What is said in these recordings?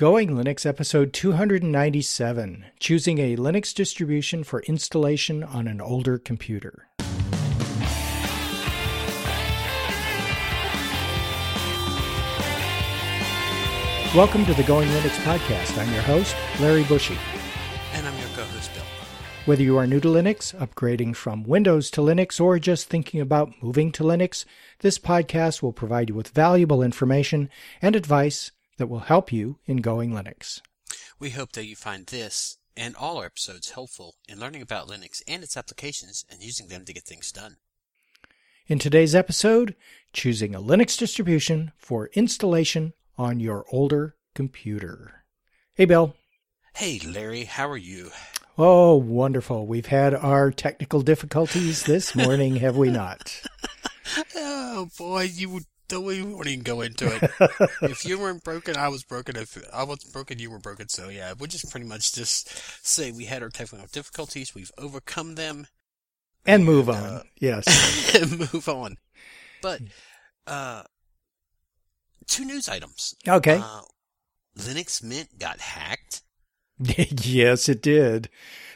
Going Linux episode 297 Choosing a Linux distribution for installation on an older computer. Welcome to the Going Linux podcast. I'm your host, Larry Bushey. And I'm your co host, Bill. Whether you are new to Linux, upgrading from Windows to Linux, or just thinking about moving to Linux, this podcast will provide you with valuable information and advice that will help you in Going Linux. We hope that you find this and all our episodes helpful in learning about Linux and its applications and using them to get things done. In today's episode, choosing a Linux distribution for installation on your older computer. Hey, Bill. Hey, Larry, how are you? Oh, wonderful. We've had our technical difficulties this morning, have we not? oh, boy, you don't we won't even go into it. if you weren't broken, I was broken. If I wasn't broken, you were broken. So yeah, we'll just pretty much just say we had our technical difficulties. We've overcome them, and, and move on. Uh, yes, and move on. But uh, two news items. Okay. Uh, Linux Mint got hacked. yes, it did.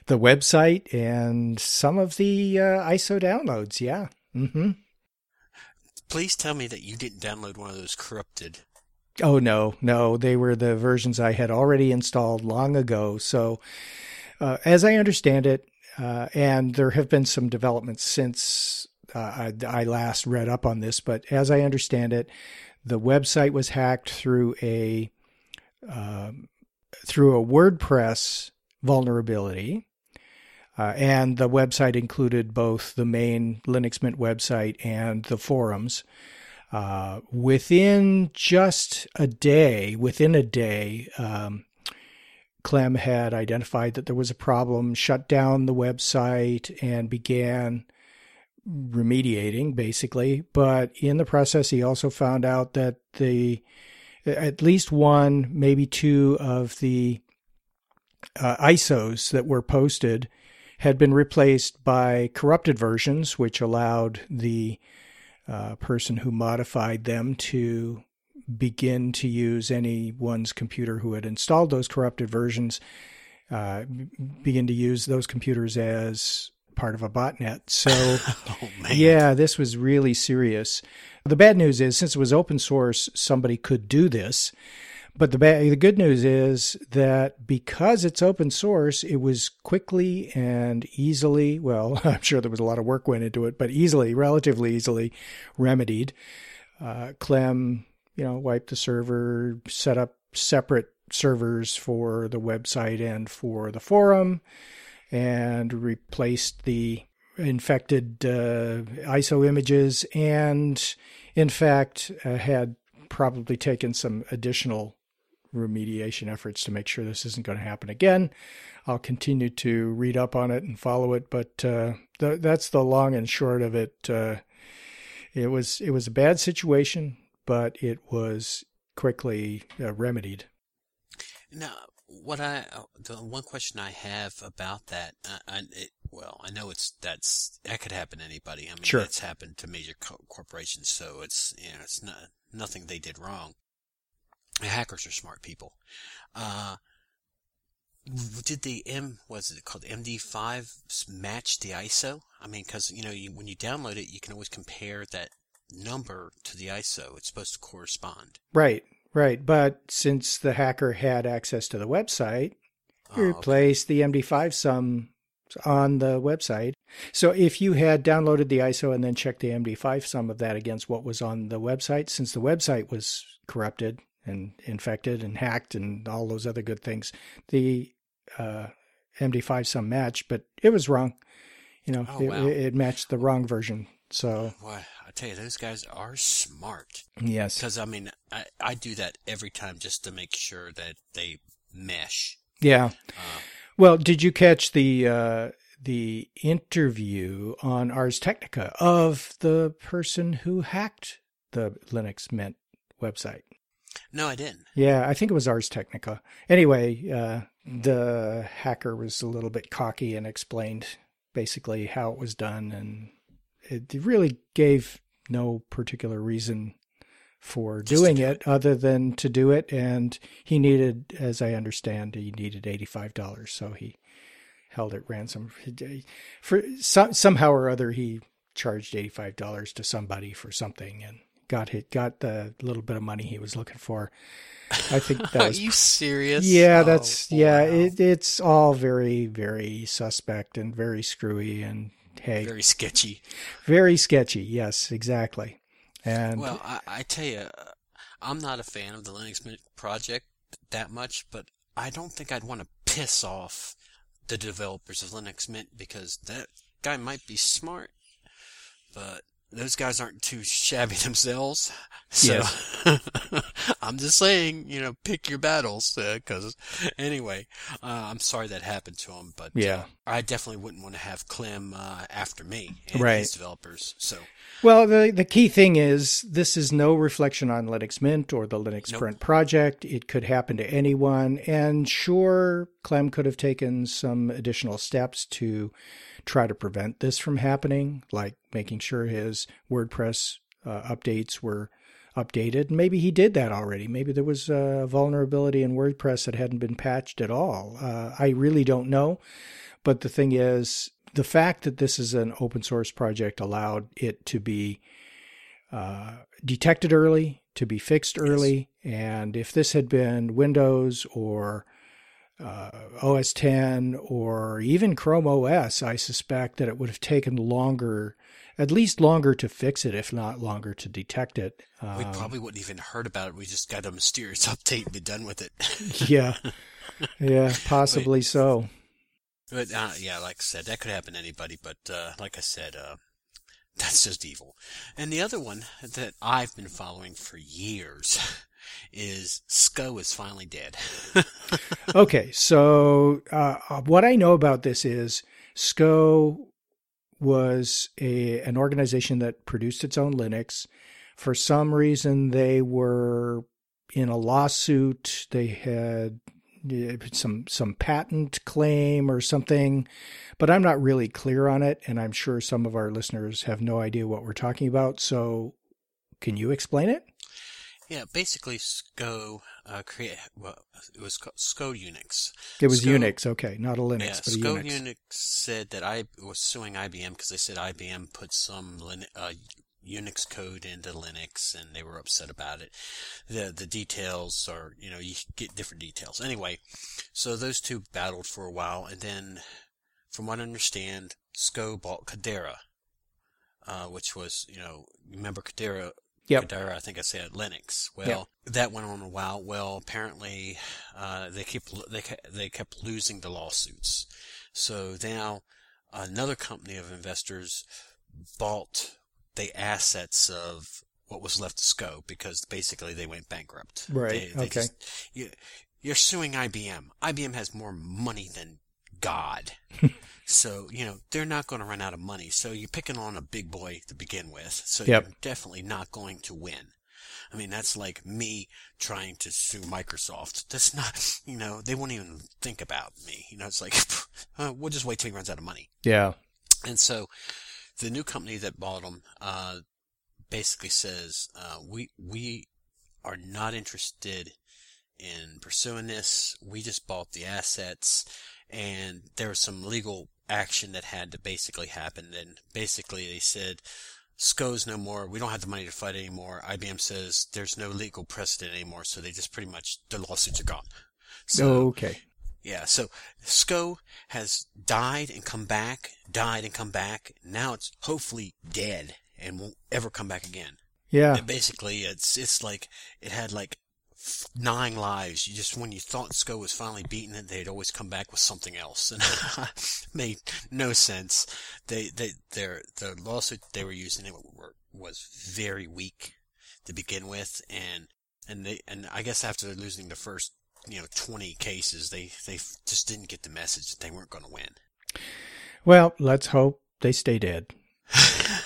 The website and some of the uh, ISO downloads. Yeah. Mm-hmm. Please tell me that you didn't download one of those corrupted. Oh no, no, they were the versions I had already installed long ago. So, uh, as I understand it, uh, and there have been some developments since uh, I, I, last read up on this, but as I understand it, the website was hacked through a um, through a WordPress vulnerability. Uh, and the website included both the main Linux Mint website and the forums. Uh, within just a day, within a day, um, Clem had identified that there was a problem, shut down the website, and began remediating basically. But in the process, he also found out that the at least one, maybe two of the uh, ISOs that were posted had been replaced by corrupted versions, which allowed the uh, person who modified them to begin to use anyone's computer who had installed those corrupted versions, uh, begin to use those computers as part of a botnet. So, oh, yeah, this was really serious. The bad news is, since it was open source, somebody could do this. But the bad, the good news is that because it's open source, it was quickly and easily, well, I'm sure there was a lot of work went into it, but easily, relatively easily remedied. Uh, Clem, you know, wiped the server, set up separate servers for the website and for the forum, and replaced the infected uh, ISO images, and in fact, uh, had probably taken some additional remediation efforts to make sure this isn't going to happen again. I'll continue to read up on it and follow it, but uh, th- that's the long and short of it. Uh, it was it was a bad situation, but it was quickly uh, remedied. Now, what I the one question I have about that, uh, I, it, well, I know it's that's that could happen to anybody. I mean, sure. it's happened to major co- corporations, so it's you know it's not nothing they did wrong hackers are smart people. Uh, did the M was it called MD5 match the ISO? I mean, because you know you, when you download it, you can always compare that number to the ISO. It's supposed to correspond. Right, right. But since the hacker had access to the website, he oh, replaced okay. the MD5 sum on the website. So if you had downloaded the ISO and then checked the MD5 sum of that against what was on the website, since the website was corrupted, and infected and hacked and all those other good things. The uh, MD5 sum matched, but it was wrong. You know, oh, it, wow. it, matched the wrong version. So, well, I tell you, those guys are smart. Yes, because I mean, I, I do that every time just to make sure that they mesh. Yeah. Uh, well, did you catch the uh, the interview on Ars Technica of the person who hacked the Linux Mint website? No, I didn't. Yeah, I think it was Ars Technica. Anyway, uh, the hacker was a little bit cocky and explained basically how it was done, and it really gave no particular reason for Just doing do it, other than to do it. And he needed, as I understand, he needed $85. So he held it ransom for some, somehow or other. He charged $85 to somebody for something and got hit, got the little bit of money he was looking for. I think that Are was you serious? yeah, Oh, that's yeah. wow. It, it's all very, very suspect and very screwy, and hey, very, sketchy. very sketchy. sketchy. Yes, exactly. And Well, I, I tell you, uh, I'm not a fan of the Linux Mint project that much, but I don't think I'd want to piss off the developers of Linux Mint because that guy might be smart, but those guys aren't too shabby themselves. So I'm just saying, you know, pick your battles. Because anyway, uh, I'm sorry that happened to him, but Yeah. uh, I definitely wouldn't want to have Clem uh, after me and Right. his developers. So well, the the key thing is this is no reflection on Linux Mint or the Linux Nope. Front project. It could happen to anyone, and sure, Clem could have taken some additional steps to try to prevent this from happening, like making sure his WordPress uh, updates were updated. Maybe he did that already. Maybe there was a vulnerability in WordPress that hadn't been patched at all. Uh, I really don't know. But the thing is, the fact that this is an open source project allowed it to be uh, detected early, to be fixed early. And if this had been Windows or uh, OS 10 or even Chrome OS, I suspect that it would have taken longer, at least longer to fix it, if not longer to detect it. we Um, probably wouldn't even heard about it. We just got a mysterious update and be done with it. yeah, yeah, possibly so. But uh, yeah, like I said, that could happen to anybody. But uh, like I said, uh, that's just evil. And the other one that I've been following for years is SCO is finally dead. Okay, so uh, what I know about this is SCO was a an organization that produced its own Linux. For some reason, they were in a lawsuit. They had uh, some some patent claim or something, but I'm not really clear on it, and I'm sure some of our listeners have no idea what we're talking about. So, can you explain it? Yeah, basically SCO uh, create well, it was called SCO Unix. It was SCO Unix, okay, not a Linux, yeah, but a SCO Unix. Unix said that I was suing IBM because they said IBM put some Lin- uh, Unix code into Linux, and they were upset about it. the The details are, you know, you get different details. Anyway, so those two battled for a while, and then, from what I understand, SCO bought Caldera, uh, which was, you know, remember Caldera Yep. Caldera, I think I said Linux. Well, that went on a while. Well, apparently, uh, they keep they they kept losing the lawsuits. So now another company of investors bought the assets of what was left of SCO because basically they went bankrupt. Right, They, they okay. Just, you, you're suing IBM. IBM has more money than God. So, you know, they're not going to run out of money. So you're picking on a big boy to begin with. So Yep. you're definitely not going to win. I mean, that's like me trying to sue Microsoft. That's not, you know, they won't even think about me. You know, it's like, uh, we'll just wait till he runs out of money. Yeah. And so the new company that bought them, uh, basically says, uh, we, we are not interested in pursuing this. We just bought the assets and there was some legal action that had to basically happen. And basically they said, SCO's no more. We don't have the money to fight anymore. IBM says there's no legal precedent anymore. So they just pretty much, the lawsuits are gone. So, okay. yeah, so SCO has died and come back, died and come back. Now it's hopefully dead and won't ever come back again. Yeah. And basically, it's it's like it had like nine lives. You just when you thought SCO was finally beaten it, they'd always come back with something else, and made no sense. They they their the lawsuit they were using it were, was very weak to begin with, and and they and I guess after losing the first you know 20 cases, they they just didn't get the message that they weren't going to win. Well, let's hope they stay dead.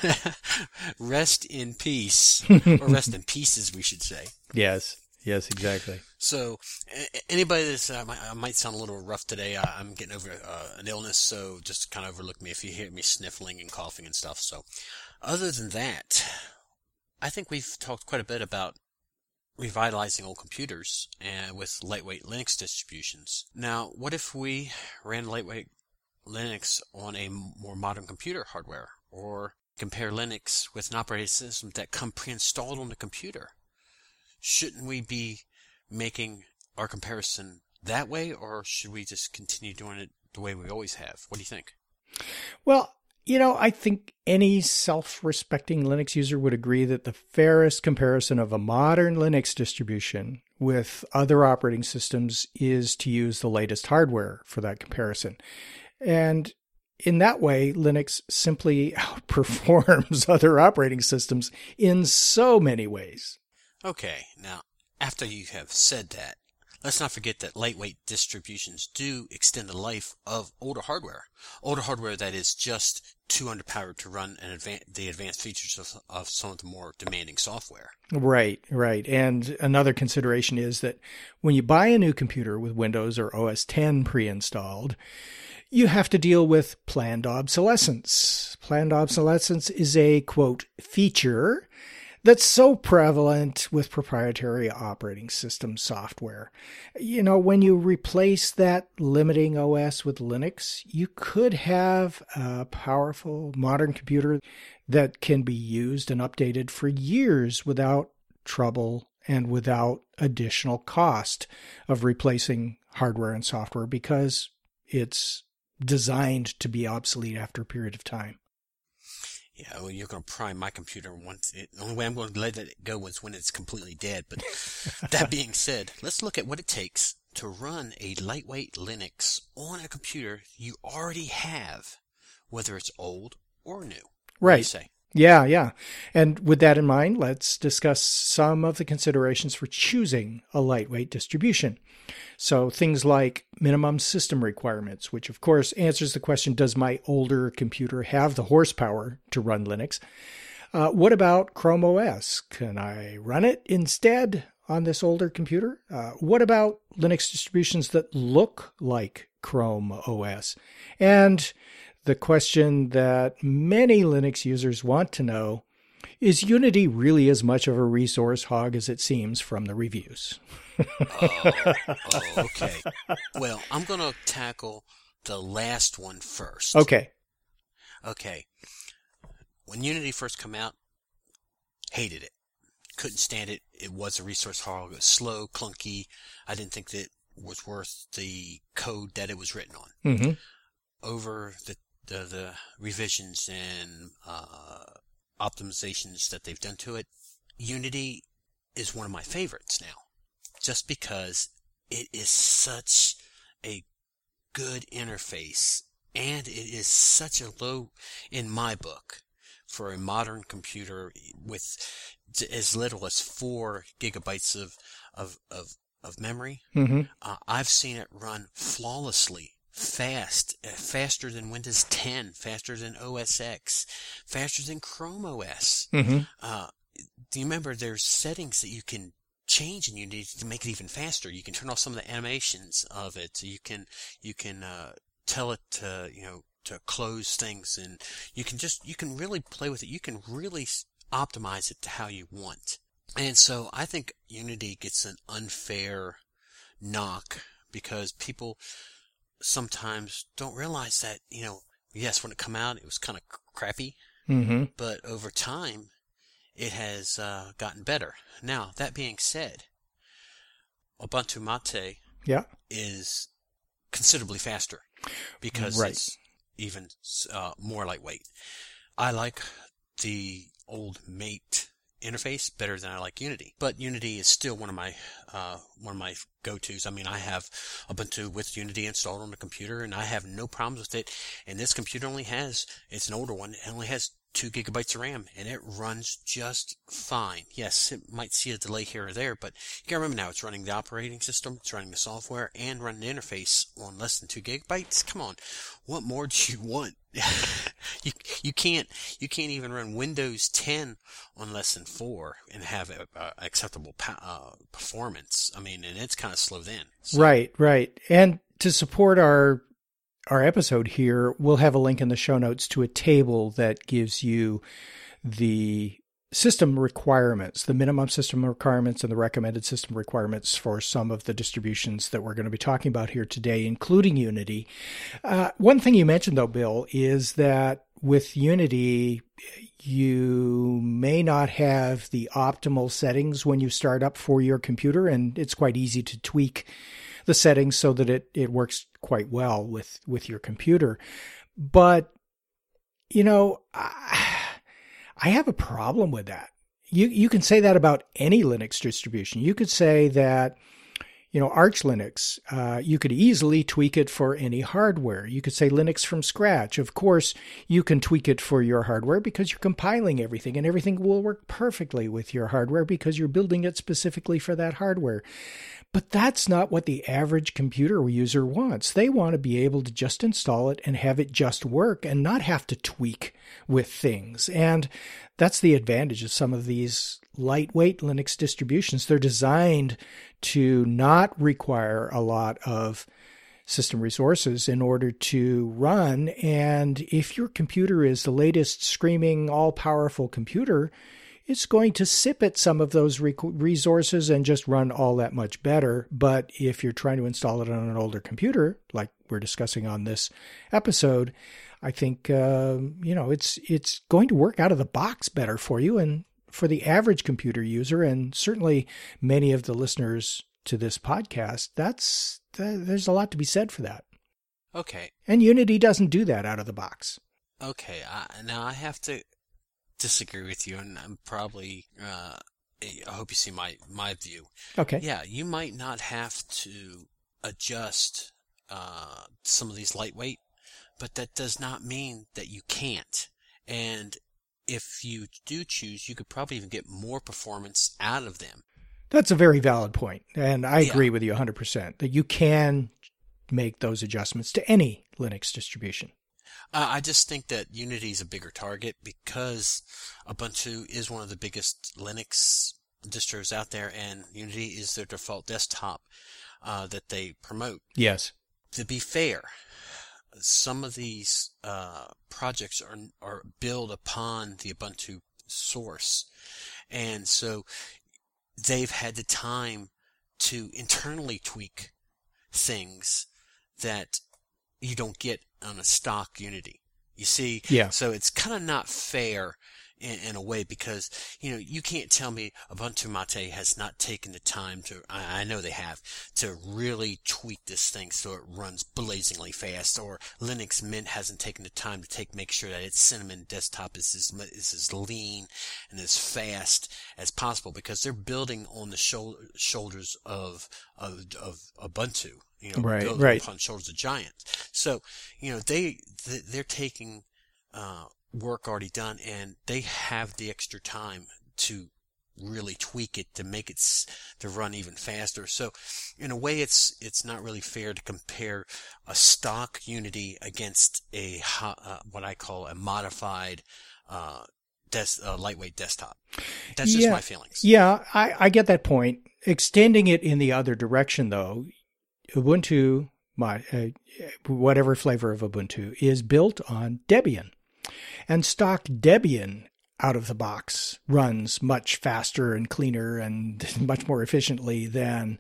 rest in peace, or rest in pieces, we should say. Yes. Yes, exactly. So, anybody that's uh, might, I might sound a little rough today. I, I'm getting over uh, an illness, so just kind of overlook me if you hear me sniffling and coughing and stuff. So, other than that, I think we've talked quite a bit about revitalizing old computers and with lightweight Linux distributions. Now, what if we ran lightweight Linux on a more modern computer hardware or compare Linux with an operating system that come pre-installed on the computer? Shouldn't we be making our comparison that way or should we just continue doing it the way we always have? What do you think? Well, you know, I think any self respecting Linux user would agree that the fairest comparison of a modern Linux distribution with other operating systems is to use the latest hardware for that comparison. And in that way, Linux simply outperforms other operating systems in so many ways. Okay, now, after you have said that, Let's not forget that lightweight distributions do extend the life of older hardware. Older hardware that is just too underpowered to run the advanced features of, of some of the more demanding software. Right, right. And another consideration is that when you buy a new computer with Windows or OS 10 pre installed, you have to deal with planned obsolescence. Planned obsolescence is a quote feature that's so prevalent with proprietary operating system software. You know, when you replace that limiting OS with Linux, you could have a powerful modern computer that can be used and updated for years without trouble and without additional cost of replacing hardware and software because it's designed to be obsolete after a period of time yeah, well, you're going to prime my computer once it, the only way I'm going to let it go is when it's completely dead. But that being said, let's look at what it takes to run a lightweight Linux on a computer you already have, whether it's old or new. Right. say? Yeah, yeah. And with that in mind, let's discuss some of the considerations for choosing a lightweight distribution. So things like minimum system requirements, which of course answers the question, does my older computer have the horsepower to run Linux? Uh, what about Chrome OS? Can I run it instead on this older computer? Uh, what about Linux distributions that look like Chrome OS? And the question that many Linux users want to know is Unity really as much of a resource hog as it seems from the reviews? oh, okay. Well, I'm going to tackle the last one first. Okay. Okay. When Unity first came out, hated it. Couldn't stand it. It was a resource hog. It was slow, clunky. I didn't think that it was worth the code that it was written on. Mm-hmm. Over the, the, the revisions and uh, optimizations that they've done to it, Unity is one of my favorites now just because it is such a good interface and it is such a low in my book for a modern computer with as little as four gigabytes of of of, of memory. Mm-hmm. Uh, I've seen it run flawlessly, fast, uh, faster than Windows 10, faster than OS X, faster than Chrome OS. Mm-hmm. Uh, do you remember there's settings that you can change and you need to make it even faster. You can turn off some of the animations of it. You can, you can, uh, tell it to, you know, to close things and you can just, you can really play with it. You can really optimize it to how you want. And so I think Unity gets an unfair knock because people sometimes don't realize that, you know, yes, when it come out, it was kind of crappy, mm-hmm. but over time, it has uh, gotten better. Now, that being said, Ubuntu Mate yeah. is considerably faster because right. it's even uh, more lightweight. I like the old Mate interface better than I like Unity, but Unity is still one of my uh, one of my go-tos. I mean, I have Ubuntu with Unity installed on the computer, and I have no problems with it. And this computer only has it's an older one. It only has two gigabytes of RAM and it runs just fine. Yes, it might see a delay here or there, but you gotta remember now it's running the operating system, it's running the software, and running the interface on less than two gigabytes. Come on, what more do you want? you you can't you can't even run Windows 10 on less than four and have a, a acceptable uh, performance. I mean, and it's kind of slow then. So. Right, right, and to support our our episode here, we'll have a link in the show notes to a table that gives you the system requirements, the minimum system requirements and the recommended system requirements for some of the distributions that we're going to be talking about here today, including Unity. Uh, one thing you mentioned, though, Bill, is that with Unity, you may not have the optimal settings when you start up for your computer, and it's quite easy to tweak the settings so that it, it works quite well with, with your computer. But, you know, I, I have a problem with that. You you can say that about any Linux distribution. You could say that you know Arch Linux, uh, you could easily tweak it for any hardware. You could say Linux from scratch. Of course, you can tweak it for your hardware because you're compiling everything, and everything will work perfectly with your hardware because you're building it specifically for that hardware. But that's not what the average computer user wants. They want to be able to just install it and have it just work and not have to tweak with things. And that's the advantage of some of these lightweight Linux distributions. They're designed to not require a lot of system resources in order to run. And if your computer is the latest screaming all powerful computer, it's going to sip at some of those resources and just run all that much better. But if you're trying to install it on an older computer, like we're discussing on this episode, I think uh, you know it's it's going to work out of the box better for you and for the average computer user, and certainly many of the listeners to this podcast. That's there's a lot to be said for that. Okay. And Unity doesn't do that out of the box. Okay. now I have to disagree with you, and I'm probably. Uh, I hope you see my my view. Okay. Yeah, you might not have to adjust uh, some of these lightweight, but that does not mean that you can't. And if you do choose, you could probably even get more performance out of them. That's a very valid point, and I yeah. agree with you 100% that you can make those adjustments to any Linux distribution. Uh, I just think that Unity is a bigger target because Ubuntu is one of the biggest Linux distros out there, and Unity is their default desktop uh, that they promote. Yes. To be fair, some of these uh, projects are are built upon the Ubuntu source, and so they've had the time to internally tweak things that you don't get on a stock Unity. You see? Yeah. So it's kind of not fair in, in, a way because, you know, you can't tell me Ubuntu Mate has not taken the time to, I, I, know they have, to really tweak this thing so it runs blazingly fast or Linux Mint hasn't taken the time to take, make sure that its Cinnamon desktop is as, is as lean and as fast as possible because they're building on the shoulders of, of, of Ubuntu you know, right, right. upon shoulders of giants. So, you know, they, they're taking, uh, work already done and they have the extra time to really tweak it to make it to run even faster. So in a way it's it's not really fair to compare a stock Unity against a uh, what I call a modified uh, des- uh, lightweight desktop. That's just yeah, my feelings. Yeah, I, I get that point. Extending it in the other direction though, Ubuntu, my, uh, whatever flavor of Ubuntu, is built on Debian. And stock Debian out of the box runs much faster and cleaner and much more efficiently than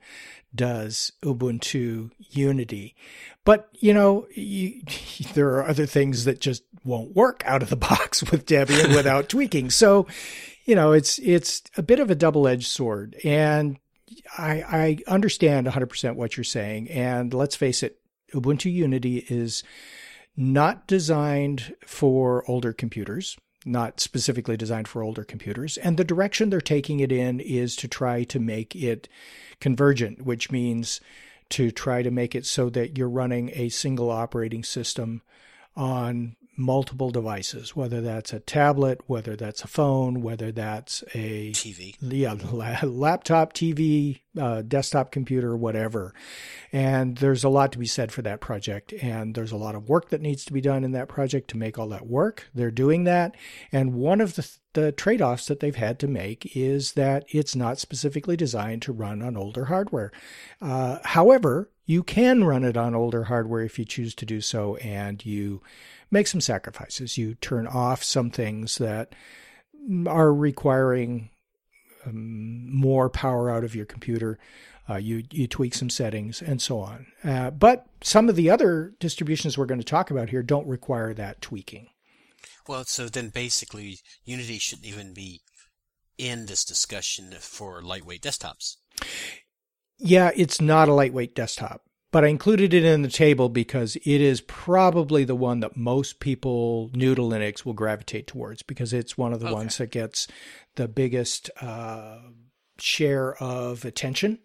does Ubuntu Unity. But, you know, you, there are other things that just won't work out of the box with Debian without tweaking. So, you know, it's it's a bit of a double-edged sword. And I, I understand 100% what you're saying. And let's face it, Ubuntu Unity is not designed for older computers, not specifically designed for older computers. And the direction they're taking it in is to try to make it convergent, which means to try to make it so that you're running a single operating system on multiple devices, whether that's a tablet, whether that's a phone, whether that's a TV, yeah, laptop, TV, uh, desktop computer, whatever. And there's a lot to be said for that project, and there's a lot of work that needs to be done in that project to make all that work. They're doing that, and one of the the trade-offs that they've had to make is that it's not specifically designed to run on older hardware. Uh, however, you can run it on older hardware if you choose to do so, and you make some sacrifices. You turn off some things that are requiring um, more power out of your computer. Uh, you you tweak some settings and so on. Uh, but some of the other distributions we're going to talk about here don't require that tweaking. Well, so then basically Unity shouldn't even be in this discussion for lightweight desktops. Yeah, it's not a lightweight desktop, but I included it in the table because it is probably the one that most people new to Linux will gravitate towards because it's one of the okay. ones that gets the biggest uh, share of attention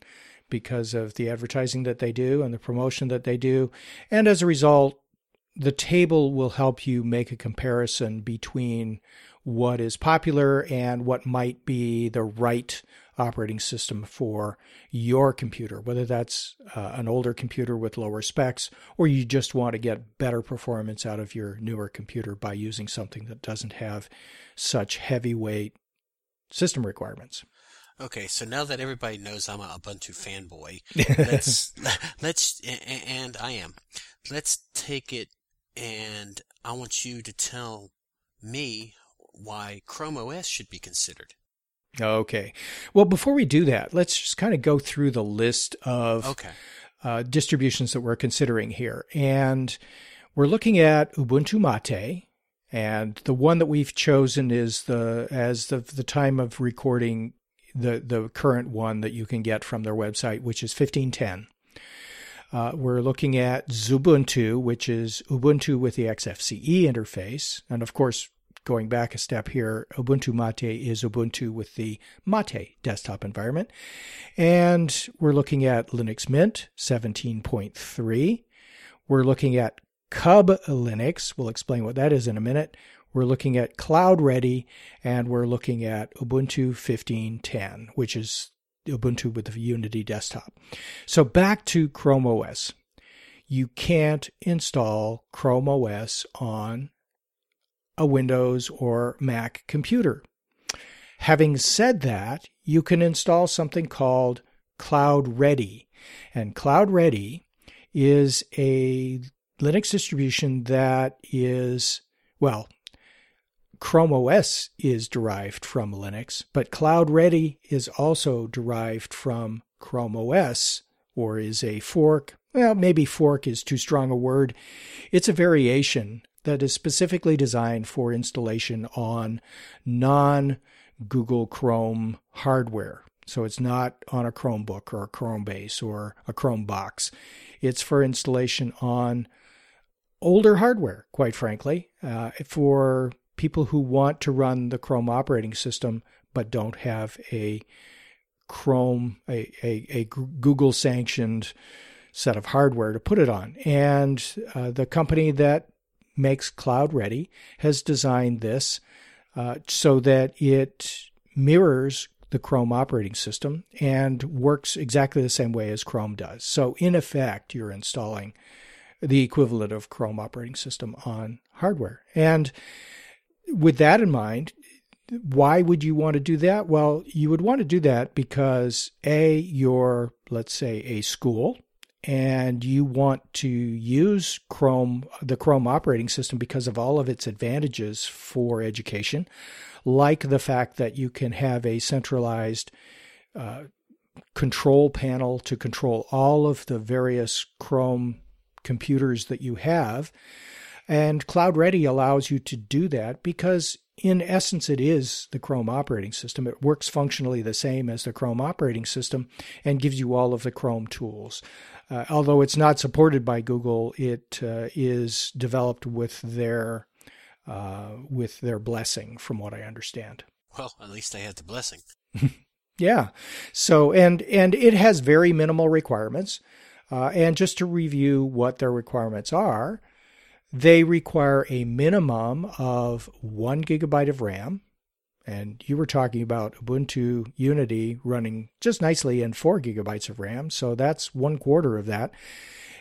because of the advertising that they do and the promotion that they do. And as a result, the table will help you make a comparison between what is popular and what might be the right operating system for your computer, whether that's uh, an older computer with lower specs or you just want to get better performance out of your newer computer by using something that doesn't have such heavyweight system requirements. Okay, so now that everybody knows I'm a Ubuntu fanboy, let's let's and I am. Let's take it and I want you to tell me why Chrome OS should be considered. Okay. Well, before we do that, let's just kind of go through the list of okay. uh, distributions that we're considering here. And we're looking at Ubuntu Mate, and the one that we've chosen is the as the the time of recording the the current one that you can get from their website, which is 1510. Uh, we're looking at Xubuntu, which is Ubuntu with the XFCE interface, and of course, going back a step here, Ubuntu Mate is Ubuntu with the Mate desktop environment. And we're looking at Linux Mint 17.3. We're looking at Cub Linux. We'll explain what that is in a minute. We're looking at CloudReady, and we're looking at Ubuntu 15.10, which is Ubuntu with the Unity desktop. So back to Chrome OS. You can't install Chrome OS on a Windows or Mac computer. Having said that, you can install something called CloudReady. And CloudReady is a Linux distribution that is, well, Chrome OS is derived from Linux, but CloudReady is also derived from Chrome OS or is a fork. Well, maybe fork is too strong a word. It's a variation that is specifically designed for installation on non Google Chrome hardware. So it's not on a Chromebook or a Chromebase or a Chromebox. It's for installation on older hardware, quite frankly, uh, for people who want to run the Chrome operating system but don't have a Chrome, a, a, a Google sanctioned set of hardware to put it on. And uh, the company that makes CloudReady has designed this uh, so that it mirrors the Chrome operating system and works exactly the same way as Chrome does. So, in effect, you're installing the equivalent of Chrome operating system on hardware. And with that in mind, why would you want to do that? Well, you would want to do that because A, you're, let's say, a school and you want to use Chrome, the Chrome operating system, because of all of its advantages for education, like the fact that you can have a centralized uh, control panel to control all of the various Chrome computers that you have. And CloudReady allows you to do that because, in essence, it is the Chrome operating system. It works functionally the same as the Chrome operating system and gives you all of the Chrome tools. Uh, although it's not supported by Google, it uh, is developed with their uh, with their blessing, from what I understand. Well, at least they had the blessing. yeah. So and and it has very minimal requirements. Uh, and just to review what their requirements are, they require a minimum of one gigabyte of RAM, and you were talking about Ubuntu Unity running just nicely in four gigabytes of RAM. So that's one quarter of that.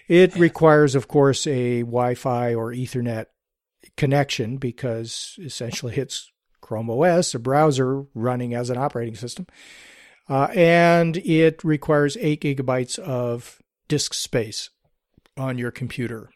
It requires, of course, a Wi Fi or Ethernet connection because essentially it's Chrome OS, a browser running as an operating system. Uh, and it requires eight gigabytes of disk space on your computer.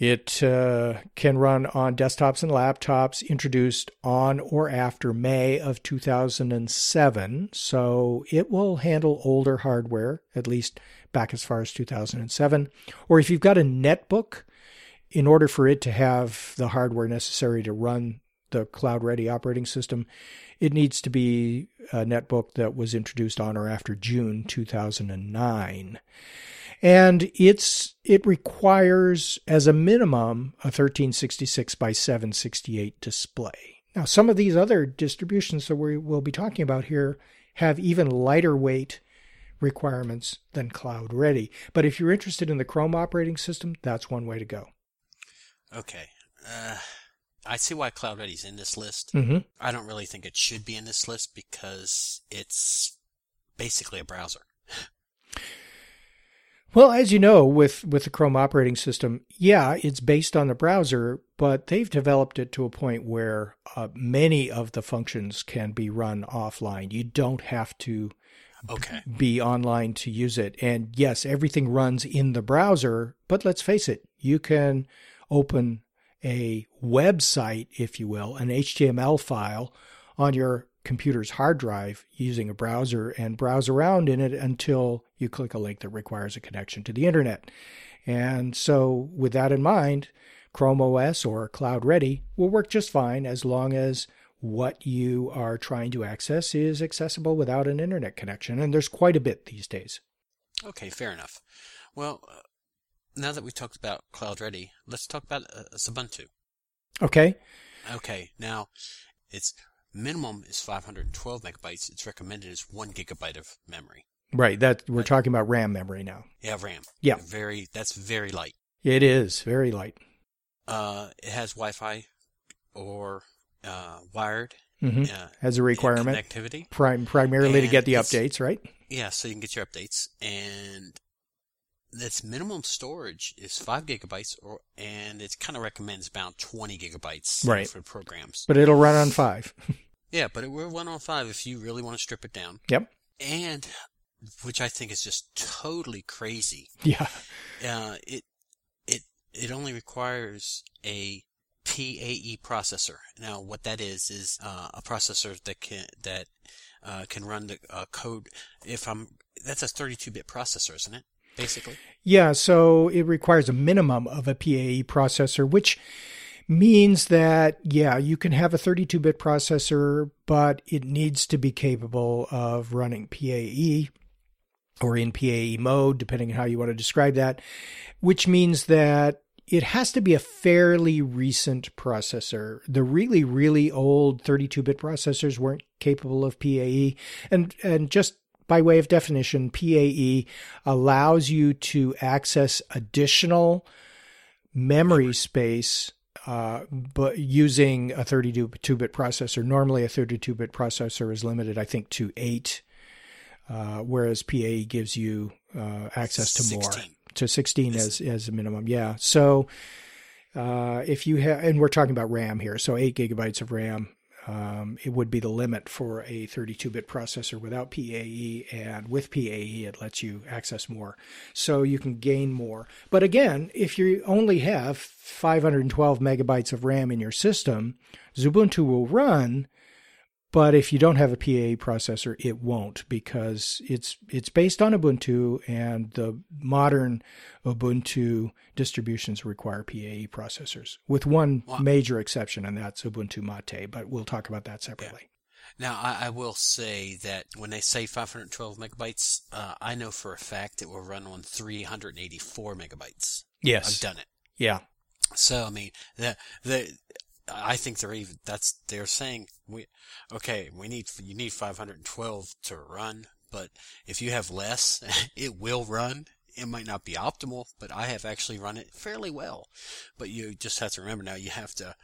It uh, can run on desktops and laptops introduced on or after May of 2007. So it will handle older hardware, at least back as far as 2007. Or if you've got a netbook, in order for it to have the hardware necessary to run the CloudReady operating system, it needs to be a netbook that was introduced on or after June 2009 and it's it requires as a minimum a 1366 by 768 display. Now, some of these other distributions that we will be talking about here have even lighter weight requirements than CloudReady. But if you're interested in the Chrome operating system, that's one way to go. Okay. Uh, I see why CloudReady's in this list. Mm-hmm. I don't really think it should be in this list because it's basically a browser. Well, as you know, with, with the Chrome operating system, yeah, it's based on the browser, but they've developed it to a point where uh, many of the functions can be run offline. You don't have to okay. be online to use it. And yes, everything runs in the browser, but let's face it, you can open a website, if you will, an HTML file on your computer's hard drive using a browser and browse around in it until you click a link that requires a connection to the internet. And so, with that in mind, Chrome OS or CloudReady will work just fine as long as what you are trying to access is accessible without an internet connection. And there's quite a bit these days. Okay, fair enough. Well, uh, now that we've talked about CloudReady, let's talk about uh, Xubuntu. Okay. Okay, now it's minimum is 512 megabytes. It's recommended is one gigabyte of memory. Right. That we're talking about RAM memory now. Yeah, RAM. Yeah. Very. That's very light. It is very light. Uh, it has Wi-Fi or uh, wired mm-hmm. uh, as a requirement connectivity. Prime, primarily and to get the updates, right? Yeah, so you can get your updates, and its minimum storage is five gigabytes, or and it kind of recommends about twenty gigabytes right. for programs. But it'll run on five. yeah, but it will run on five if you really want to strip it down. Yep. And which I think is just totally crazy. Yeah. Uh, it it it only requires a PAE processor. Now, what that is is uh, a processor that can that uh, can run the uh, code. If I'm that's a 32-bit processor, isn't it? Basically. Yeah. So it requires a minimum of a PAE processor, which means that, yeah, you can have a 32 bit processor, but it needs to be capable of running PAE or in PAE mode, depending on how you want to describe that, which means that it has to be a fairly recent processor. The really, really old 32 bit processors weren't capable of PAE. And, and just by way of definition, PAE allows you to access additional memory space uh, but using a 32-bit processor. Normally, a 32-bit processor is limited, I think, to eight uh, whereas PAE gives you uh, access to 16. more to 16 as as a minimum. Yeah. So uh, if you have, and we're talking about RAM here, so eight gigabytes of RAM. Um, it would be the limit for a 32-bit processor without PAE, and with PAE, it lets you access more, so you can gain more. But again, if you only have 512 megabytes of RAM in your system, Xubuntu will run but if you don't have a PAE processor, it won't because it's it's based on Ubuntu, and the modern Ubuntu distributions require PAE processors, with one wow. major exception, and that's Ubuntu Mate. But we'll talk about that separately. Yeah. Now, I, I, will say that when they say 512 megabytes, uh, I know for a fact it will run on 384 megabytes. Yes, I've done it. Yeah. So I mean, the the I think they're even that's they're saying we okay we need you need 512 to run, but if you have less, it will run. It might not be optimal, but I have actually run it fairly well. But you just have to remember now you have to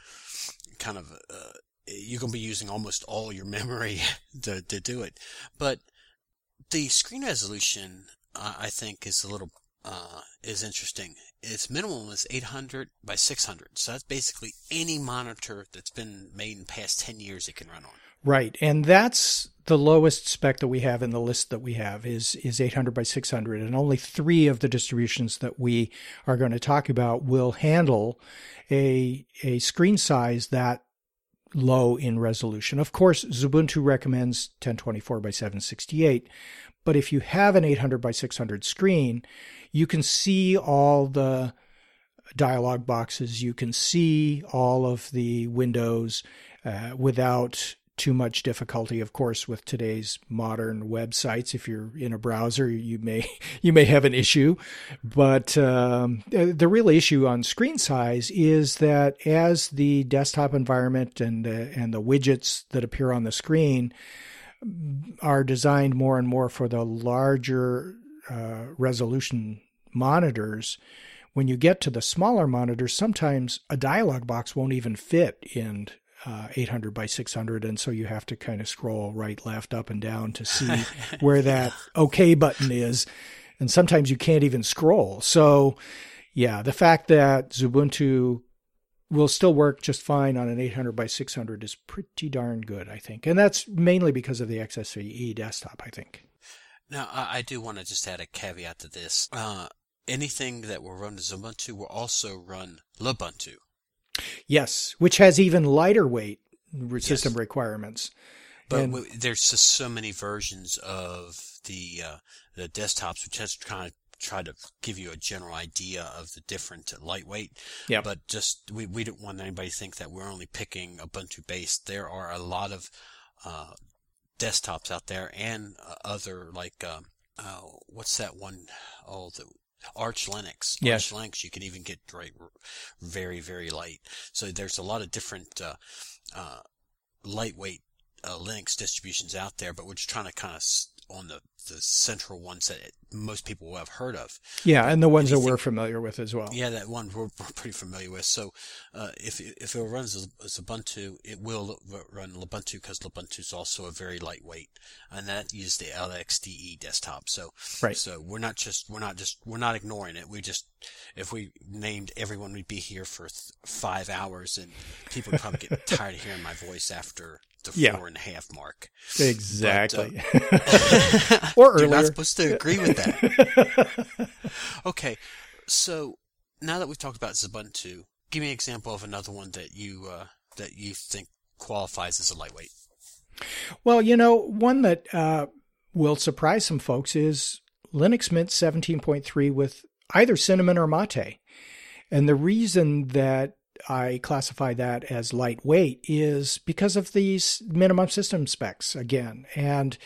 kind of uh, you're going to be using almost all your memory to to do it. But the screen resolution uh, I think is a little uh, is interesting. Its minimum is 800 by 600, so that's basically any monitor that's been made in past 10 years it can run on. Right. And that's the lowest spec that we have in the list that we have is is 800 by 600 and only 3 of the distributions that we are going to talk about will handle a a screen size that low in resolution. Of course, Xubuntu recommends 1024 by 768, but if you have an 800 by 600 screen, you can see all the dialog boxes, you can see all of the windows uh, without too much difficulty. Of course, with today's modern websites, if you're in a browser, you may you may have an issue. But um, the real issue on screen size is that as the desktop environment and and the widgets that appear on the screen are designed more and more for the larger uh, resolution monitors. When you get to the smaller monitors, sometimes a dialog box won't even fit in uh, 800 by 600 and so you have to kind of scroll right left up and down to see where that okay button is and sometimes you can't even scroll. So yeah the fact that Xubuntu will still work just fine on an 800 by 600 is pretty darn good I think. And that's mainly because of the XFCE desktop I think. Now I, do want to just add a caveat to this. Uh, anything that will run Xubuntu will also run Lubuntu Yes, which has even lighter weight system yes. requirements. But and, there's just so many versions of the uh, the desktops, which has kind of try to give you a general idea of the different lightweight. Yeah. But just we we don't want anybody to think that we're only picking Ubuntu based. There are a lot of uh, desktops out there and uh, other like um, uh, what's that one? Oh, the Arch Linux. Yes. Arch Linux, you can even get right, very, very light. So there's a lot of different, uh, uh, lightweight, uh, Linux distributions out there, but we're just trying to kind of on the, the central ones that most people will have heard of. Yeah, and the ones that we're familiar with as well. Yeah, that one we're, we're pretty familiar with. So uh, if if it runs as, as Ubuntu, it will run Lubuntu because Lubuntu is also a very lightweight, and that uses the LXDE desktop. So right. So we're not just we're not just we're not ignoring it. We just if we named everyone, we'd be here for th- five hours, and people would probably get tired of hearing my voice after the yeah. four and a half mark. Exactly. But, uh, or earlier. You're not supposed to agree with that. okay, so now that we've talked about Xubuntu, give me an example of another one that you uh, that you think qualifies as a lightweight. Well, you know, one that uh, will surprise some folks is Linux Mint 17.3 with either Cinnamon or Mate. And the reason that I classify that as lightweight is because of these minimum system specs again. And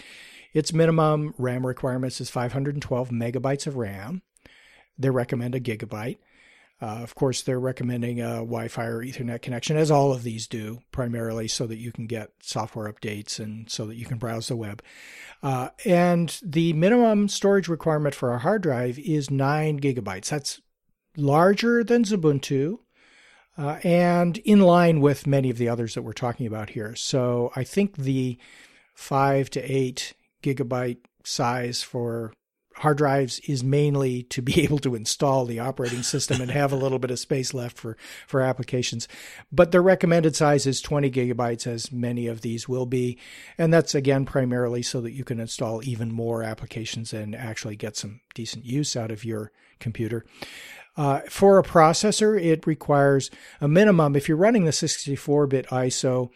its minimum RAM requirements is 512 megabytes of RAM. They recommend a gigabyte. Uh, of course, they're recommending a Wi Fi or Ethernet connection, as all of these do, primarily so that you can get software updates and so that you can browse the web. Uh, and the minimum storage requirement for a hard drive is 9 gigabytes. That's larger than Xubuntu uh, and in line with many of the others that we're talking about here. So I think the five to eight gigabyte size for hard drives is mainly to be able to install the operating system and have a little bit of space left for, for applications. But the recommended size is 20 gigabytes, as many of these will be. And that's again primarily so that you can install even more applications and actually get some decent use out of your computer. Uh, for a processor, it requires a minimum, if you're running the 64 bit ISO,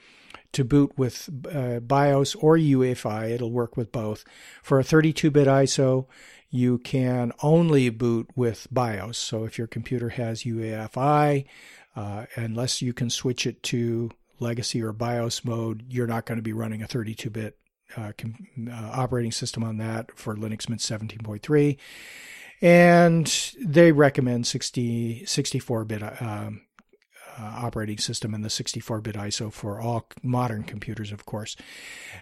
to boot with uh, BIOS or UEFI, it'll work with both. For a 32 bit ISO, you can only boot with BIOS. So if your computer has UEFI, uh, unless you can switch it to legacy or BIOS mode, you're not going to be running a 32 bit uh, com- uh, operating system on that for Linux Mint 17.3 and they recommend 60 64-bit um, uh, operating system and the 64-bit ISO for all modern computers, of course.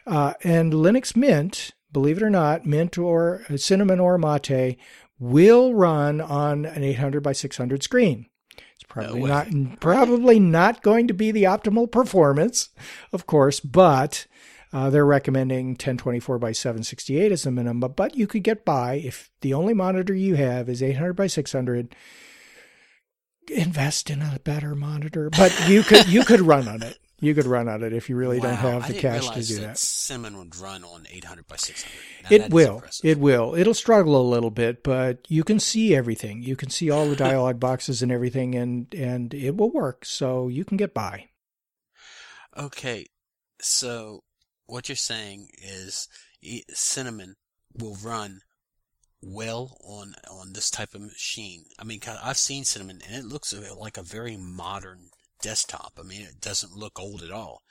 Uh, and Linux Mint, believe it or not, Mint or Cinnamon or Mate will run on an 800 by 600 screen. It's probably no not probably not going to be the optimal performance, of course, but uh, they're recommending 1024 by 768 as the minimum, but you could get by if the only monitor you have is 800 by 600. Invest in a better monitor, but you could you could run on it. You could run on it if you really wow, don't have the cash to do that. that. Cinnamon would run on 800 by 600. Now, It will. It will. It'll struggle a little bit, but you can see everything. You can see all the dialog boxes and everything, and and it will work. So you can get by. Okay, so what you're saying is cinnamon will run well on on this type of machine. I mean, I've seen cinnamon, and it looks like a very modern desktop. I mean, it doesn't look old at all.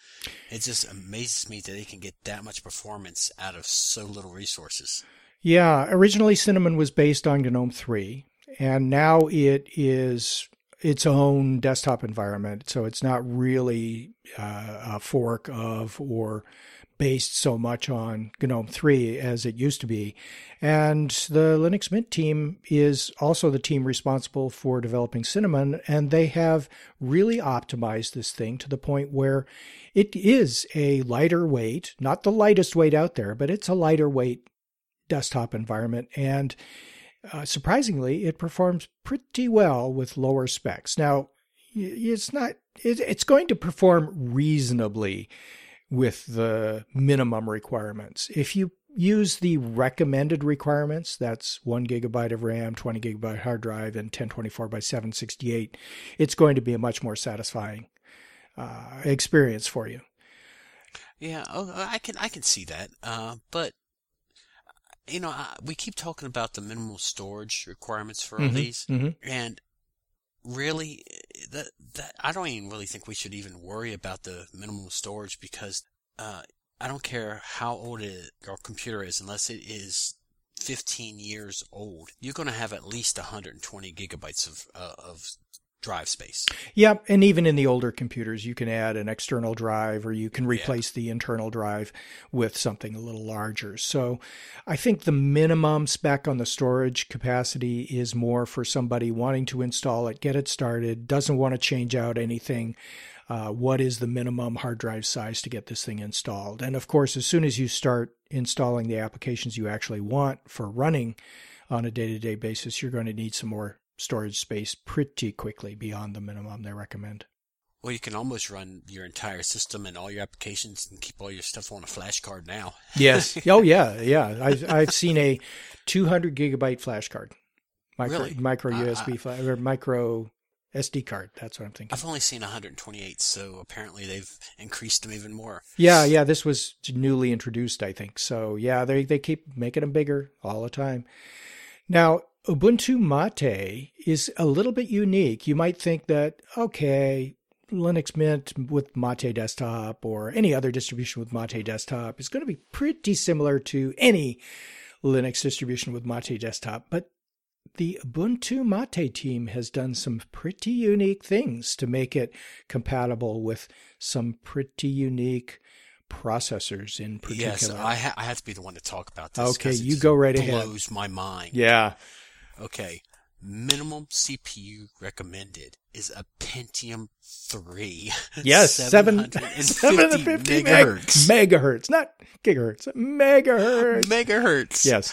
It just amazes me that they can get that much performance out of so little resources. Yeah, originally Cinnamon was based on GNOME 3, and now it is its own desktop environment. So it's not really uh, a fork of or based so much on GNOME 3 as it used to be. And the Linux Mint team is also the team responsible for developing Cinnamon, and they have really optimized this thing to the point where it is a lighter weight, not the lightest weight out there, but it's a lighter weight desktop environment. And uh, surprisingly, it performs pretty well with lower specs. Now, it's not, it, it's going to perform reasonably with the minimum requirements. If you use the recommended requirements, that's one gigabyte of RAM, 20 gigabyte hard drive, and 1024 by 768, it's going to be a much more satisfying uh, experience for you. Yeah, oh, I can I can see that. Uh, but you know, we keep talking about the minimal storage requirements for all Mhm, these, mhm. and really, that that I don't even really think we should even worry about the minimum storage because uh, I don't care how old it, your computer is, unless it is 15 years old, you're going to have at least 120 gigabytes of uh, of drive space. Yeah, and even in the older computers, you can add an external drive or you can replace the internal drive with something a little larger. So I think the minimum spec on the storage capacity is more for somebody wanting to install it, get it started, doesn't want to change out anything. Uh, what is the minimum hard drive size to get this thing installed? And of course, as soon as you start installing the applications you actually want for running on a day to day basis, you're going to need some more storage space pretty quickly beyond the minimum they recommend. Well, you can almost run your entire system and all your applications and keep all your stuff on a flash card now. Yes. oh yeah, yeah. I've I've seen a 200 gigabyte flash card, micro Really? micro ah, I- USB ah. flash or micro SD card. That's what I'm thinking. I've only seen 128, so apparently they've increased them even more. Yeah, yeah. This was newly introduced, I think. So yeah, they they keep making them bigger all the time. Now Ubuntu Mate is a little bit unique. You might think that okay, Linux Mint with Mate Desktop or any other distribution with Mate Desktop is going to be pretty similar to any Linux distribution with Mate Desktop, but the Ubuntu Mate team has done some pretty unique things to make it compatible with some pretty unique processors in particular. Yes, I, ha- I have to be the one to talk about this. Okay, you go right ahead. blows my mind. yeah. Okay, minimum CPU recommended is a Pentium 3. Yes, seven, 750 750 megahertz. megahertz, not gigahertz, megahertz. megahertz. Yes.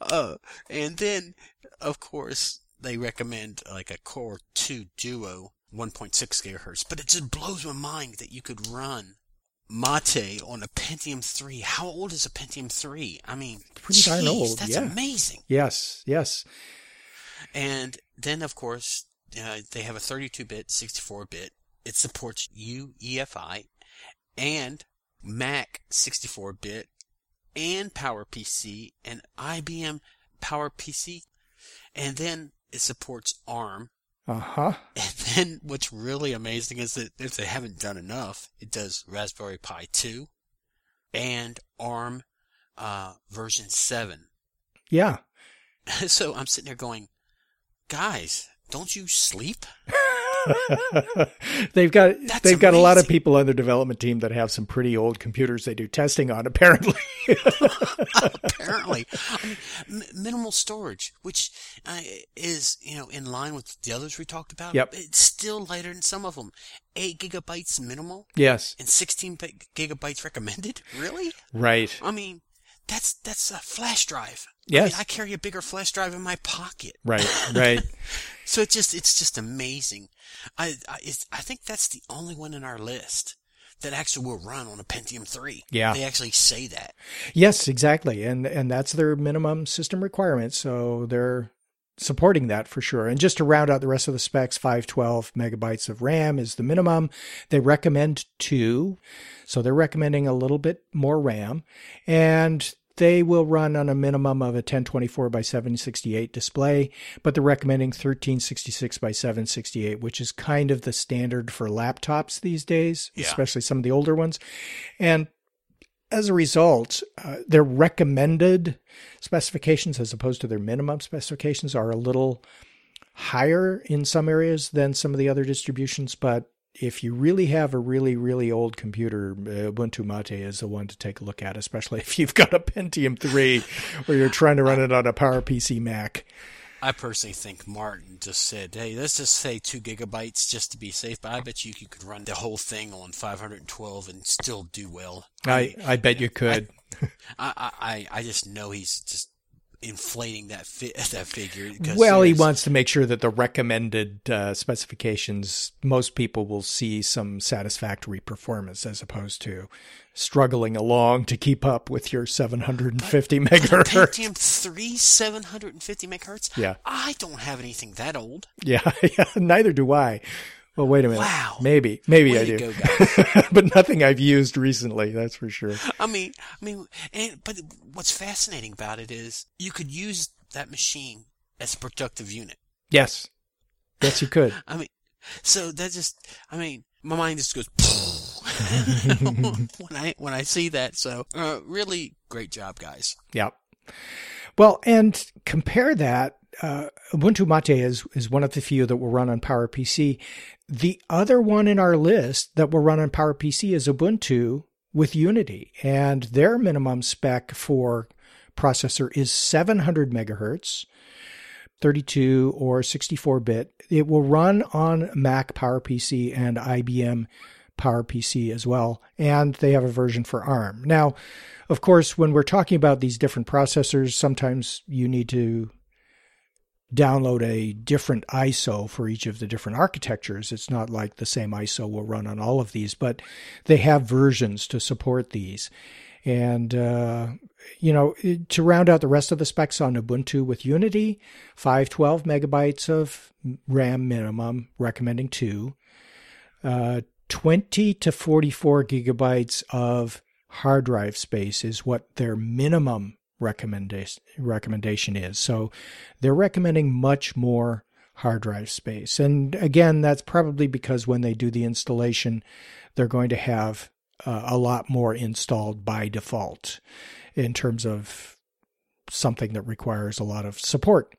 Uh, and then, of course, they recommend like a Core 2 Duo 1.6 gigahertz. But it just blows my mind that you could run Mate on a Pentium 3. How old is a Pentium 3? I mean, Pretty darn old, That's yeah. amazing. Yes. Yes. And then, of course, uh, they have a 32-bit, 64-bit. It supports UEFI and Mac 64-bit and PowerPC and IBM PowerPC. And then it supports ARM. Uh huh. And then what's really amazing is that if they haven't done enough, it does Raspberry Pi 2 and ARM uh, version 7. Yeah. so I'm sitting there going, guys, don't you sleep? they've got That's they've got a lot of people on their development team that have some pretty old computers they do testing on apparently. Apparently, I mean, m- minimal storage, which uh, is you know in line with the others we talked about. Yep. It's still lighter than some of them. Eight gigabytes minimal yes. and sixteen gigabytes recommended. Really? Right. I mean, that's that's a flash drive. I, mean, I carry a bigger flash drive in my pocket. Right. Right. So it's just it's just amazing. I I, I think that's the only one in our list that actually will run on a Pentium 3. Yeah. They actually say that. Yes, exactly. And and that's their minimum system requirement. So they're supporting that for sure. And just to round out the rest of the specs, 512 megabytes of RAM is the minimum. They recommend two. So they're recommending a little bit more RAM. And they will run on a minimum of a 1024 by 768 display, but they're recommending 1366 by 768, which is kind of the standard for laptops these days, Yeah. especially some of the older ones. And as a result, uh, their recommended specifications as opposed to their minimum specifications are a little higher in some areas than some of the other distributions, but if you really have a really, really old computer, uh, Ubuntu Mate is the one to take a look at, especially if you've got a Pentium 3 or you're trying to run it on a PowerPC Mac. I personally think Martin just said, "Hey, let's just say two gigabytes just to be safe." But I bet you you could run the whole thing on 512 and still do well. I, I bet you could. I, I, I I just know he's just inflating that fi- that figure. Well, he wants to make sure that the recommended uh, specifications, most people will see some satisfactory performance as opposed to struggling along to keep up with your 750 megahertz. Pentium 3 750 megahertz. Yeah. I don't have anything that old. Yeah, yeah, neither do I. Well, wait a minute. Wow. Maybe, maybe Way I do. go, but nothing I've used recently, that's for sure. I mean, I mean, and but what's fascinating about it is you could use that machine as a productive unit. Yes. Yes, you could. I mean, so that just, I mean, my mind just goes when I when I see that. So, uh, really great job, guys. Yep. Well, and compare that. Uh, Ubuntu Mate is, is one of the few that will run on PowerPC. The other one in our list that will run on PowerPC is Ubuntu with Unity, and their minimum spec for processor is 700 megahertz, 32 or 64 bit. It will run on Mac PowerPC and IBM PowerPC as well, and they have a version for ARM. Now, of course, when we're talking about these different processors, sometimes you need to download a different ISO for each of the different architectures. It's not like the same ISO will run on all of these, but they have versions to support these. And, uh, you know, to round out the rest of the specs on Ubuntu with Unity, 512 megabytes of RAM minimum, recommending two, uh, 20 to 44 gigabytes of hard drive space is what their minimum recommendation recommendation is. So they're recommending much more hard drive space. And again, that's probably because when they do the installation, they're going to have uh, a lot more installed by default in terms of something that requires a lot of support.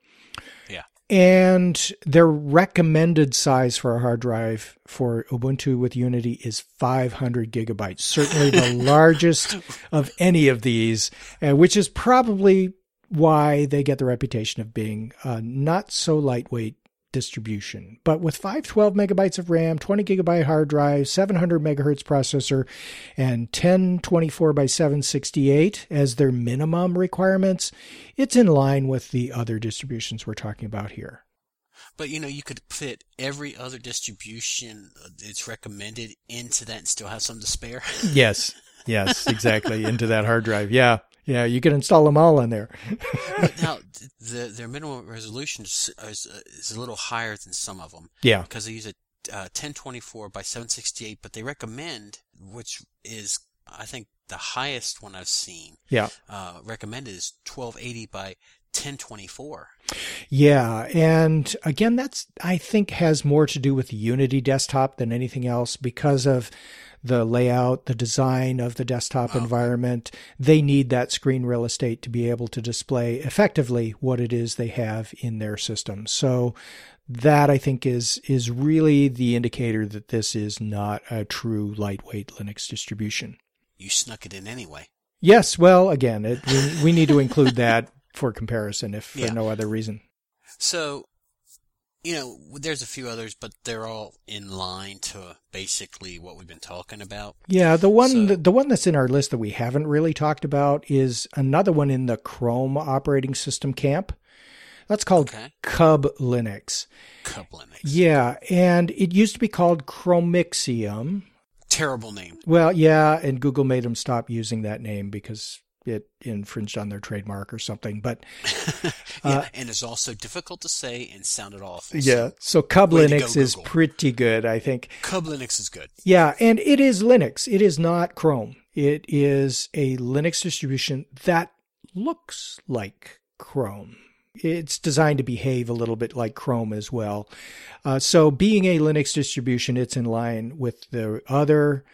And their recommended size for a hard drive for Ubuntu with Unity is 500 gigabytes, certainly the largest of any of these, uh, which is probably why they get the reputation of being uh, not so lightweight distribution. But with 512 megabytes of RAM, 20 gigabyte hard drive, 700 megahertz processor, and 1024 by 768 as their minimum requirements, it's in line with the other distributions we're talking about here. But you know, you could fit every other distribution uh, that's recommended into that and still have some to spare. Yes, yes, exactly. Into that hard drive. Yeah, yeah, you can install them all in there. now, the, their minimum resolution is, is, is a little higher than some of them Yeah, because they use a uh, 1024 by 768, but they recommend, which is I think the highest one I've seen yeah. uh, recommended is 1280 by 1024. Yeah, and again, that's I think has more to do with the Unity desktop than anything else because of the layout, the design of the desktop environment. They need that screen real estate to be able to display effectively what it is they have in their system. So that I think is is really the indicator that this is not a true lightweight Linux distribution. You snuck it in anyway. Yes, well, again, it, we, we need to include that for comparison, if for Yeah. no other reason. So, you know, there's a few others, but they're all in line to basically what we've been talking about. Yeah, the one So- the, the one that's in our list that we haven't really talked about is another one in the Chrome operating system camp. That's called Okay. Cub Linux. Cub Linux. Yeah, and it used to be called Chromixium. Terrible name. Well, yeah, and Google made them stop using that name because it infringed on their trademark or something. But yeah, and it's also difficult to say and sounded awful. Uh, yeah, so Cub Way Linux go, is pretty good, I think. Cub Linux is good. Yeah, and it is Linux. It is not Chrome. It is a Linux distribution that looks like Chrome. It's designed to behave a little bit like Chrome as well. Uh, so, being a Linux distribution, it's in line with the other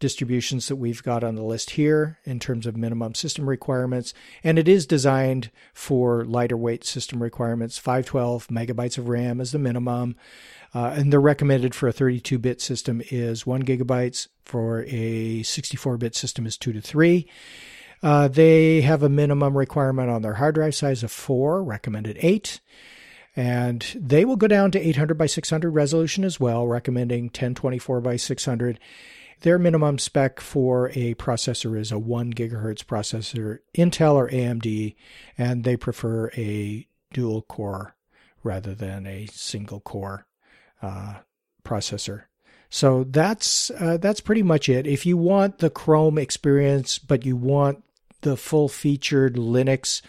distributions that we've got on the list here in terms of minimum system requirements. And it is designed for lighter weight system requirements. 512 megabytes of RAM is the minimum. Uh, and the recommended for a 32 bit system is one gigabytes. For a 64 bit system is two to three. Uh, they have a minimum requirement on their hard drive size of four, recommended eight. And they will go down to 800 by 600 resolution as well, recommending 1024 by 600. Their minimum spec for a processor is a 1 gigahertz processor, Intel or AMD, and they prefer a dual core rather than a single core uh, processor. So that's uh, that's pretty much it. If you want the Chrome experience, but you want the full featured Linux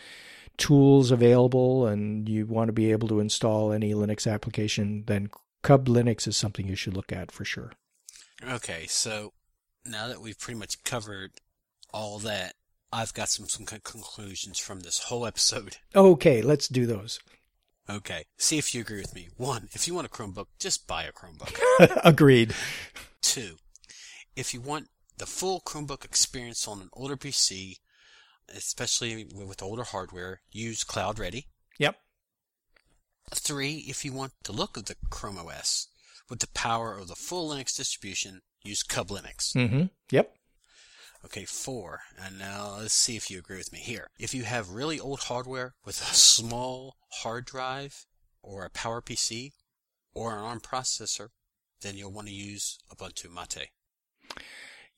tools available, and you want to be able to install any Linux application, then Cub Linux is something you should look at for sure. Okay, so now that we've pretty much covered all that, I've got some some conclusions from this whole episode. Okay, let's do those. Okay, see if you agree with me. One, if you want a Chromebook, just buy a Chromebook. Agreed. Two, if you want the full Chromebook experience on an older PC, especially with older hardware, use CloudReady. Yep. Three, if you want the look of the Chrome OS with the power of the full Linux distribution, use Cub Linux. Mm-hmm. Yep. Okay, four. And now let's see if you agree with me here. If you have really old hardware with a small hard drive or a Power PC or an ARM processor, then you'll want to use Ubuntu Mate.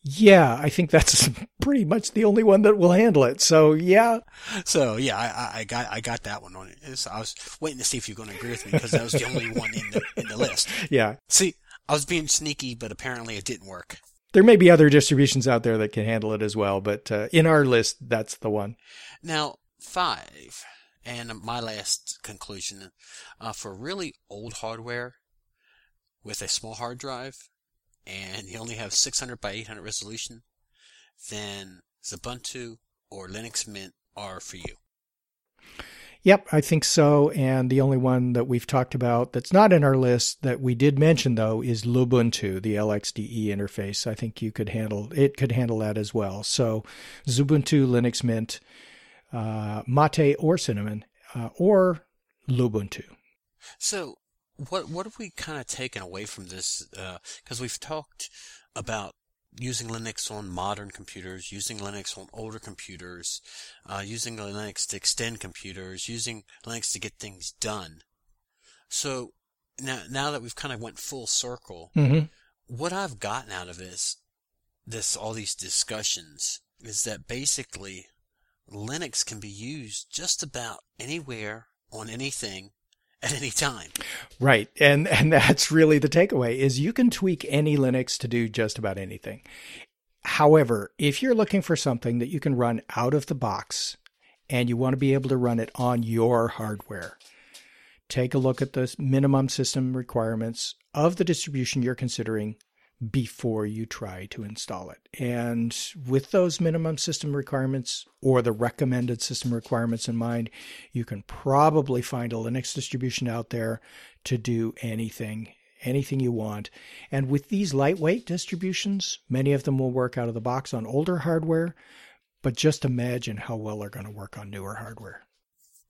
Yeah, I think that's pretty much the only one that will handle it. So yeah, So yeah, I, I- got I got that one on it. I was waiting to see if you're going to agree with me because that was the only one in the in the list. yeah. See, I was being sneaky, but apparently it didn't work. There may be other distributions out there that can handle it as well, but uh, in our list, that's the one. Now, five, and my last conclusion, uh, for really old hardware with a small hard drive, and you only have 600 by 800 resolution, then Xubuntu or Linux Mint are for you. Yep, I think so. And the only one that we've talked about that's not in our list that we did mention though is Lubuntu, the LXDE interface. I think you could handle it could handle that as well. So Xubuntu, Linux Mint, uh, Mate or Cinnamon, uh, or Lubuntu. So, what what have we kind of taken away from this? Because we've talked about using Linux on modern computers, using Linux on older computers, uh, using Linux to extend computers, using Linux to get things done. So now now that we've kind of went full circle, Mm-hmm. what I've gotten out of this this all these discussions is that basically Linux can be used just about anywhere on anything at any time. Right. And and that's really the takeaway is you can tweak any Linux to do just about anything. However, if you're looking for something that you can run out of the box and you want to be able to run it on your hardware, take a look at the minimum system requirements of the distribution you're considering before you try to install it. And with those minimum system requirements or the recommended system requirements in mind, you can probably find a Linux distribution out there to do anything, anything you want. And with these lightweight distributions, many of them will work out of the box on older hardware, but just imagine how well they're going to work on newer hardware.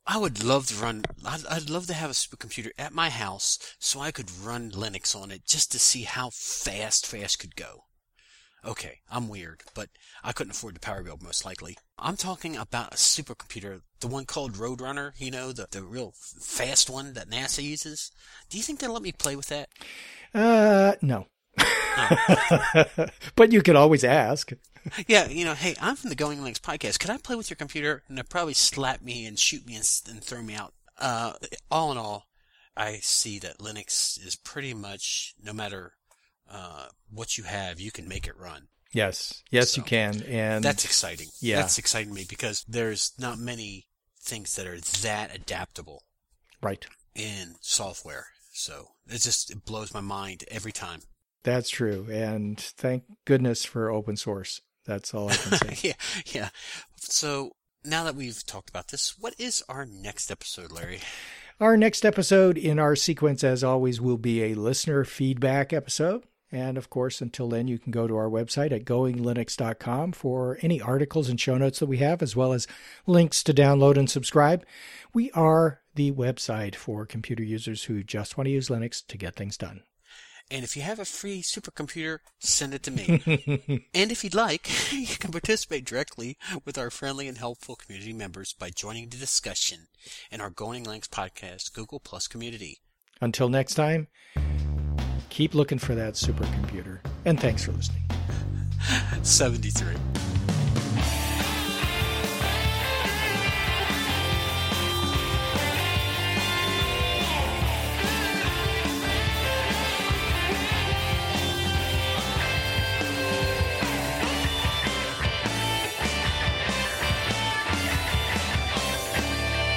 I would love to run. I'd, I'd love to have a supercomputer at my house so I could run Linux on it just to see how fast fast could go. Okay, I'm weird, but I couldn't afford the power bill most likely. I'm talking about a supercomputer, the one called Roadrunner. You know, the the real fast one that NASA uses. Do you think they'll let me play with that? Uh, no. but you could always ask. Yeah, you know, hey, I'm from the Going Linux podcast. Could I play with your computer? And they'll probably slap me and shoot me and, and throw me out uh, all in all, I see that Linux is pretty much no matter uh, what you have, you can make it run. Yes, yes, So, you can, and That's exciting. Yeah. That's exciting to me because there's not many things that are that adaptable right. in software. So it just it blows my mind every time. That's true, and thank goodness for open source. That's all I can say. yeah, yeah. So now that we've talked about this, what is our next episode, Larry? Our next episode in our sequence, as always, will be a listener feedback episode. And of course, until then, you can go to our website at goinglinux.com for any articles and show notes that we have, as well as links to download and subscribe. We are the website for computer users who just want to use Linux to get things done. And if you have a free supercomputer, send it to me. and if you'd like, you can participate directly with our friendly and helpful community members by joining the discussion in our Going Linux podcast Google Plus community. Until next time, keep looking for that supercomputer. And thanks for listening. 73.